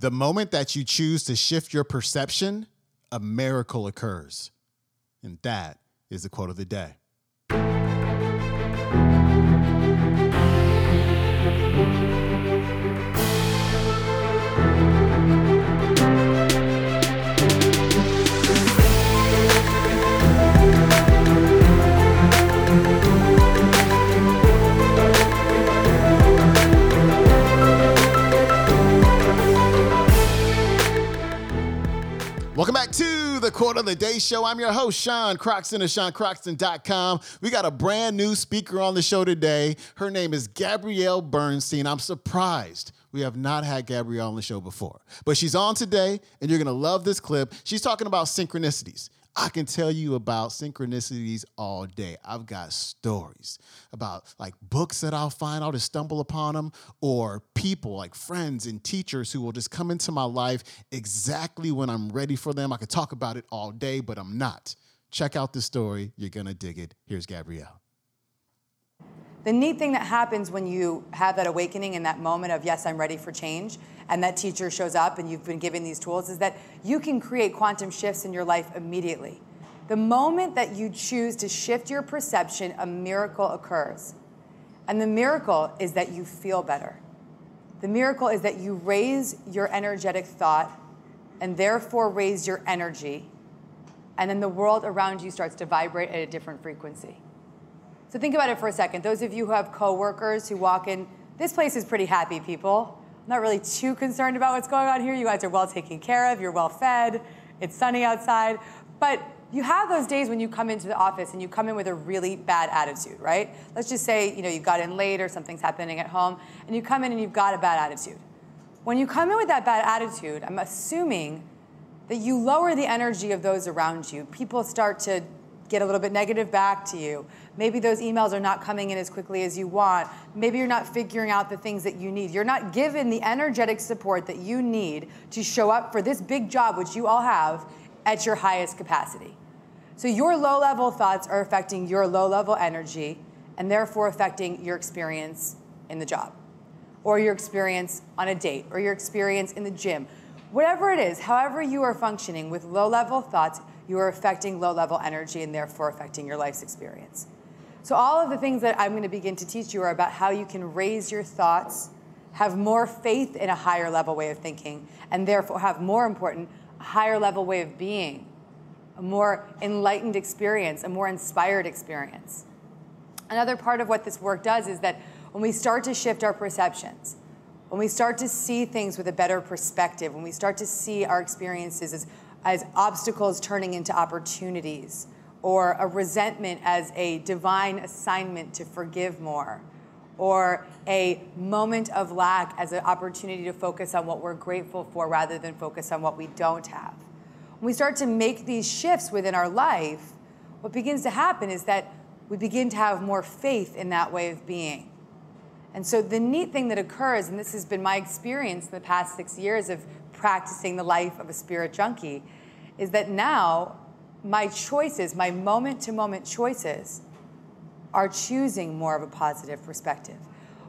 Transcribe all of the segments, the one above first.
The moment that you choose to shift your perception, a miracle occurs. And that is the quote of the day. Quote of the Day Show. I'm your host, Sean Croxton of SeanCroxton.com. We got a brand new speaker on the show today. Her name is Gabrielle Bernstein. I'm surprised we have not had Gabrielle on the show before, but she's on today, and you're gonna love this clip. She's talking about synchronicities. I can tell you about synchronicities all day. I've got stories about like books that I'll find, I'll just stumble upon them, or people like friends and teachers who will just come into my life exactly when I'm ready for them. I could talk about it all day, but I'm not. Check out the story. You're going to dig it. Here's Gabrielle. The neat thing that happens when you have that awakening and that moment of, yes, I'm ready for change, and that teacher shows up and you've been given these tools, is that you can create quantum shifts in your life immediately. The moment that you choose to shift your perception, a miracle occurs. And the miracle is that you feel better. The miracle is that you raise your energetic thought and therefore raise your energy. And then the world around you starts to vibrate at a different frequency. So think about it for a second. Those of you who have coworkers who walk in, this place is pretty happy people. I'm not really too concerned about what's going on here. You guys are well taken care of, you're well fed, it's sunny outside. But you have those days when you come into the office and you come in with a really bad attitude, right? Let's just say, you know, you got in late or something's happening at home and you come in and you've got a bad attitude. When you come in with that bad attitude, I'm assuming that you lower the energy of those around you. People start to get a little bit negative back to you. Maybe those emails are not coming in as quickly as you want. Maybe you're not figuring out the things that you need. You're not given the energetic support that you need to show up for this big job, which you all have, at your highest capacity. So your low level thoughts are affecting your low level energy and therefore affecting your experience in the job or your experience on a date or your experience in the gym. Whatever it is, however you are functioning with low level thoughts, you are affecting low level energy and therefore affecting your life's experience. So, all of the things that I'm going to begin to teach you are about how you can raise your thoughts, have more faith in a higher level way of thinking, and therefore have more important, higher level way of being, a more enlightened experience, a more inspired experience. Another part of what this work does is that when we start to shift our perceptions, when we start to see things with a better perspective, when we start to see our experiences as as obstacles turning into opportunities, or a resentment as a divine assignment to forgive more, or a moment of lack as an opportunity to focus on what we're grateful for rather than focus on what we don't have. When we start to make these shifts within our life, what begins to happen is that we begin to have more faith in that way of being. And so the neat thing that occurs, and this has been my experience in the past six years of practicing the life of a spirit junkie is that now my choices, my moment to moment choices, are choosing more of a positive perspective.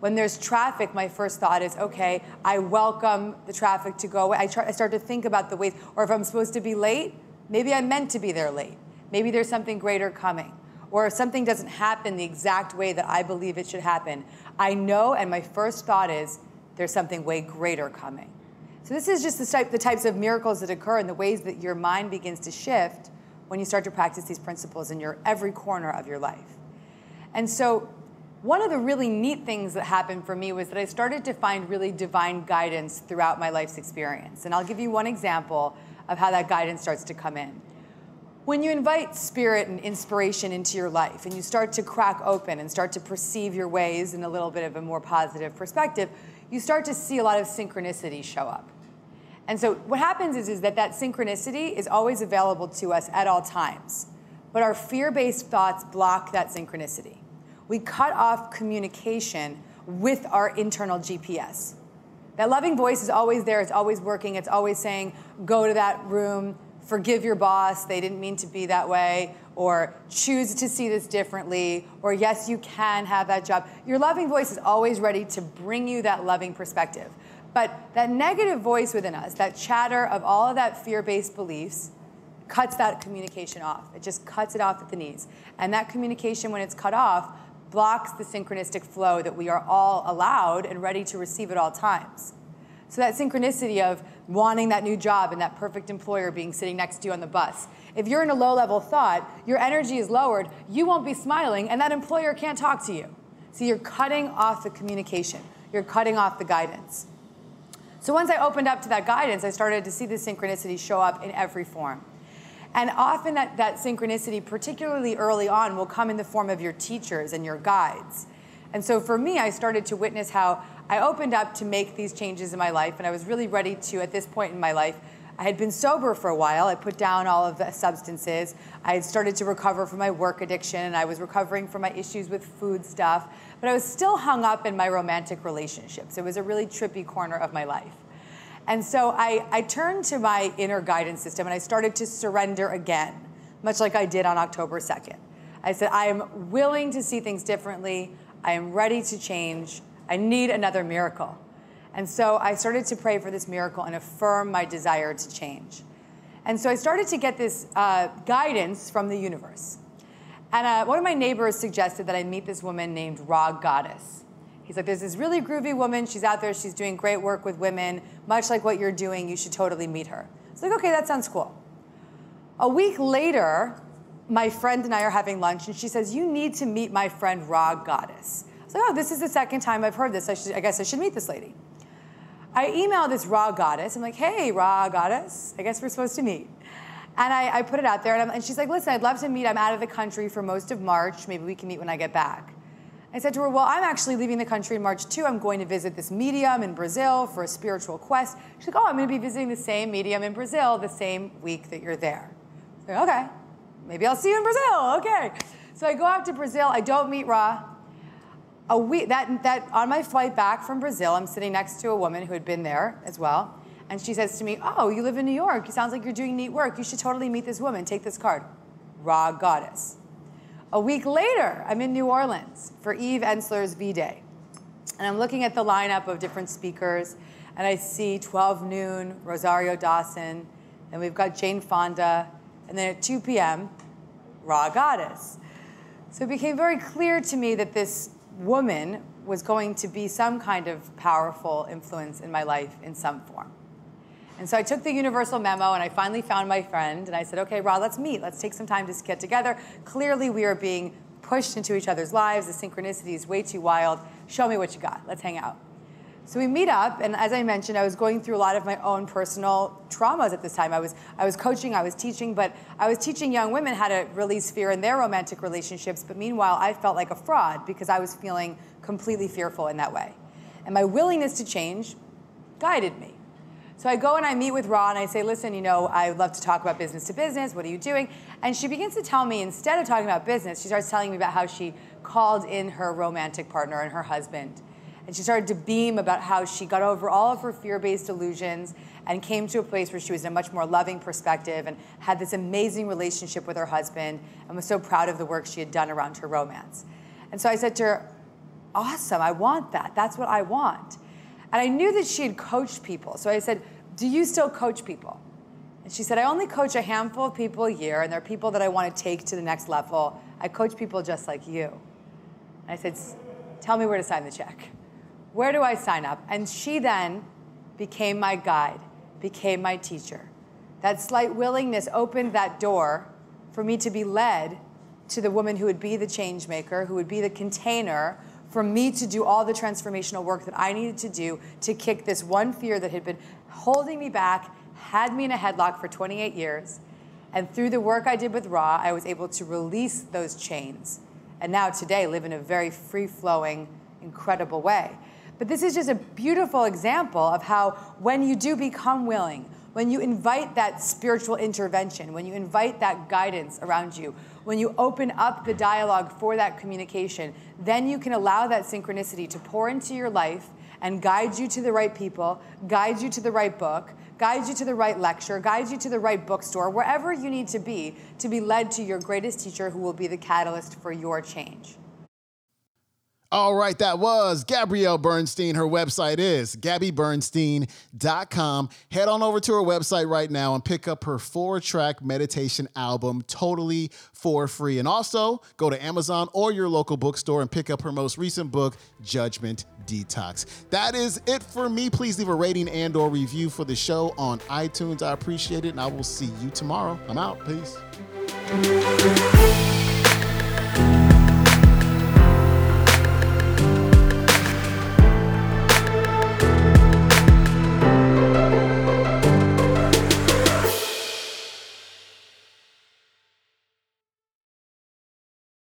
When there's traffic, my first thought is, okay, I welcome the traffic to go away. I, try, I start to think about the ways, or if I'm supposed to be late, maybe I'm meant to be there late. Maybe there's something greater coming. Or if something doesn't happen the exact way that I believe it should happen, I know, and my first thought is, there's something way greater coming. So this is just the, type, the types of miracles that occur and the ways that your mind begins to shift when you start to practice these principles in your every corner of your life. And so one of the really neat things that happened for me was that I started to find really divine guidance throughout my life's experience. And I'll give you one example of how that guidance starts to come in. When you invite spirit and inspiration into your life and you start to crack open and start to perceive your ways in a little bit of a more positive perspective, you start to see a lot of synchronicity show up. And so what happens is, is that that synchronicity is always available to us at all times. But our fear-based thoughts block that synchronicity. We cut off communication with our internal GPS. That loving voice is always there, it's always working, it's always saying, go to that room, forgive your boss, they didn't mean to be that way, or choose to see this differently, or yes, you can have that job. Your loving voice is always ready to bring you that loving perspective. But that negative voice within us, that chatter of all of that fear based beliefs, cuts that communication off. It just cuts it off at the knees. And that communication, when it's cut off, blocks the synchronistic flow that we are all allowed and ready to receive at all times. So that synchronicity of wanting that new job and that perfect employer being sitting next to you on the bus. If you're in a low level thought, your energy is lowered, you won't be smiling, and that employer can't talk to you. So you're cutting off the communication, you're cutting off the guidance. So once I opened up to that guidance, I started to see the synchronicity show up in every form. And often that, that synchronicity, particularly early on, will come in the form of your teachers and your guides. And so for me, I started to witness how I opened up to make these changes in my life, and I was really ready to, at this point in my life, I had been sober for a while. I put down all of the substances. I had started to recover from my work addiction, and I was recovering from my issues with food stuff. But I was still hung up in my romantic relationships. It was a really trippy corner of my life. And so I, I turned to my inner guidance system and I started to surrender again, much like I did on October 2nd. I said, I am willing to see things differently. I am ready to change. I need another miracle. And so I started to pray for this miracle and affirm my desire to change. And so I started to get this uh, guidance from the universe. And uh, one of my neighbors suggested that I meet this woman named Rha Goddess. He's like, there's this really groovy woman. She's out there. She's doing great work with women, much like what you're doing. You should totally meet her. It's like, okay, that sounds cool. A week later, my friend and I are having lunch, and she says, You need to meet my friend Rha Goddess. I was like, Oh, this is the second time I've heard this. I, should, I guess I should meet this lady. I email this Rha Goddess. I'm like, Hey, Rha Goddess, I guess we're supposed to meet. And I, I put it out there, and, and she's like, Listen, I'd love to meet. I'm out of the country for most of March. Maybe we can meet when I get back. I said to her, Well, I'm actually leaving the country in March too. I'm going to visit this medium in Brazil for a spiritual quest. She's like, Oh, I'm going to be visiting the same medium in Brazil the same week that you're there. Like, okay, maybe I'll see you in Brazil. Okay. So I go out to Brazil. I don't meet Rha. A week, that, that on my flight back from Brazil, I'm sitting next to a woman who had been there as well. And she says to me, Oh, you live in New York. It sounds like you're doing neat work. You should totally meet this woman. Take this card. Rha Goddess. A week later, I'm in New Orleans for Eve Ensler's V Day. And I'm looking at the lineup of different speakers, and I see 12 noon, Rosario Dawson, and we've got Jane Fonda, and then at 2 p.m., Rha Goddess. So it became very clear to me that this woman was going to be some kind of powerful influence in my life in some form. And so I took the universal memo and I finally found my friend and I said, okay, Rod, let's meet. Let's take some time to get together. Clearly, we are being pushed into each other's lives. The synchronicity is way too wild. Show me what you got. Let's hang out. So we meet up, and as I mentioned, I was going through a lot of my own personal traumas at this time. I was, I was coaching, I was teaching, but I was teaching young women how to release fear in their romantic relationships. But meanwhile, I felt like a fraud because I was feeling completely fearful in that way. And my willingness to change guided me. So I go and I meet with Rha and I say, listen, you know, I would love to talk about business to business. What are you doing? And she begins to tell me, instead of talking about business, she starts telling me about how she called in her romantic partner and her husband. And she started to beam about how she got over all of her fear based illusions and came to a place where she was in a much more loving perspective and had this amazing relationship with her husband and was so proud of the work she had done around her romance. And so I said to her, Awesome, I want that. That's what I want. And I knew that she had coached people. So I said, Do you still coach people? And she said, I only coach a handful of people a year, and they're people that I want to take to the next level. I coach people just like you. And I said, Tell me where to sign the check. Where do I sign up? And she then became my guide, became my teacher. That slight willingness opened that door for me to be led to the woman who would be the change maker, who would be the container for me to do all the transformational work that I needed to do to kick this one fear that had been holding me back, had me in a headlock for 28 years. And through the work I did with Rha, I was able to release those chains. And now today live in a very free flowing, incredible way. But this is just a beautiful example of how when you do become willing, when you invite that spiritual intervention, when you invite that guidance around you, when you open up the dialogue for that communication, then you can allow that synchronicity to pour into your life and guide you to the right people, guide you to the right book, guide you to the right lecture, guide you to the right bookstore, wherever you need to be to be led to your greatest teacher who will be the catalyst for your change. All right, that was Gabrielle Bernstein. Her website is gabbybernstein.com. Head on over to her website right now and pick up her four track meditation album totally for free. And also go to Amazon or your local bookstore and pick up her most recent book, Judgment Detox. That is it for me. Please leave a rating and or review for the show on iTunes. I appreciate it and I will see you tomorrow. I'm out. Peace.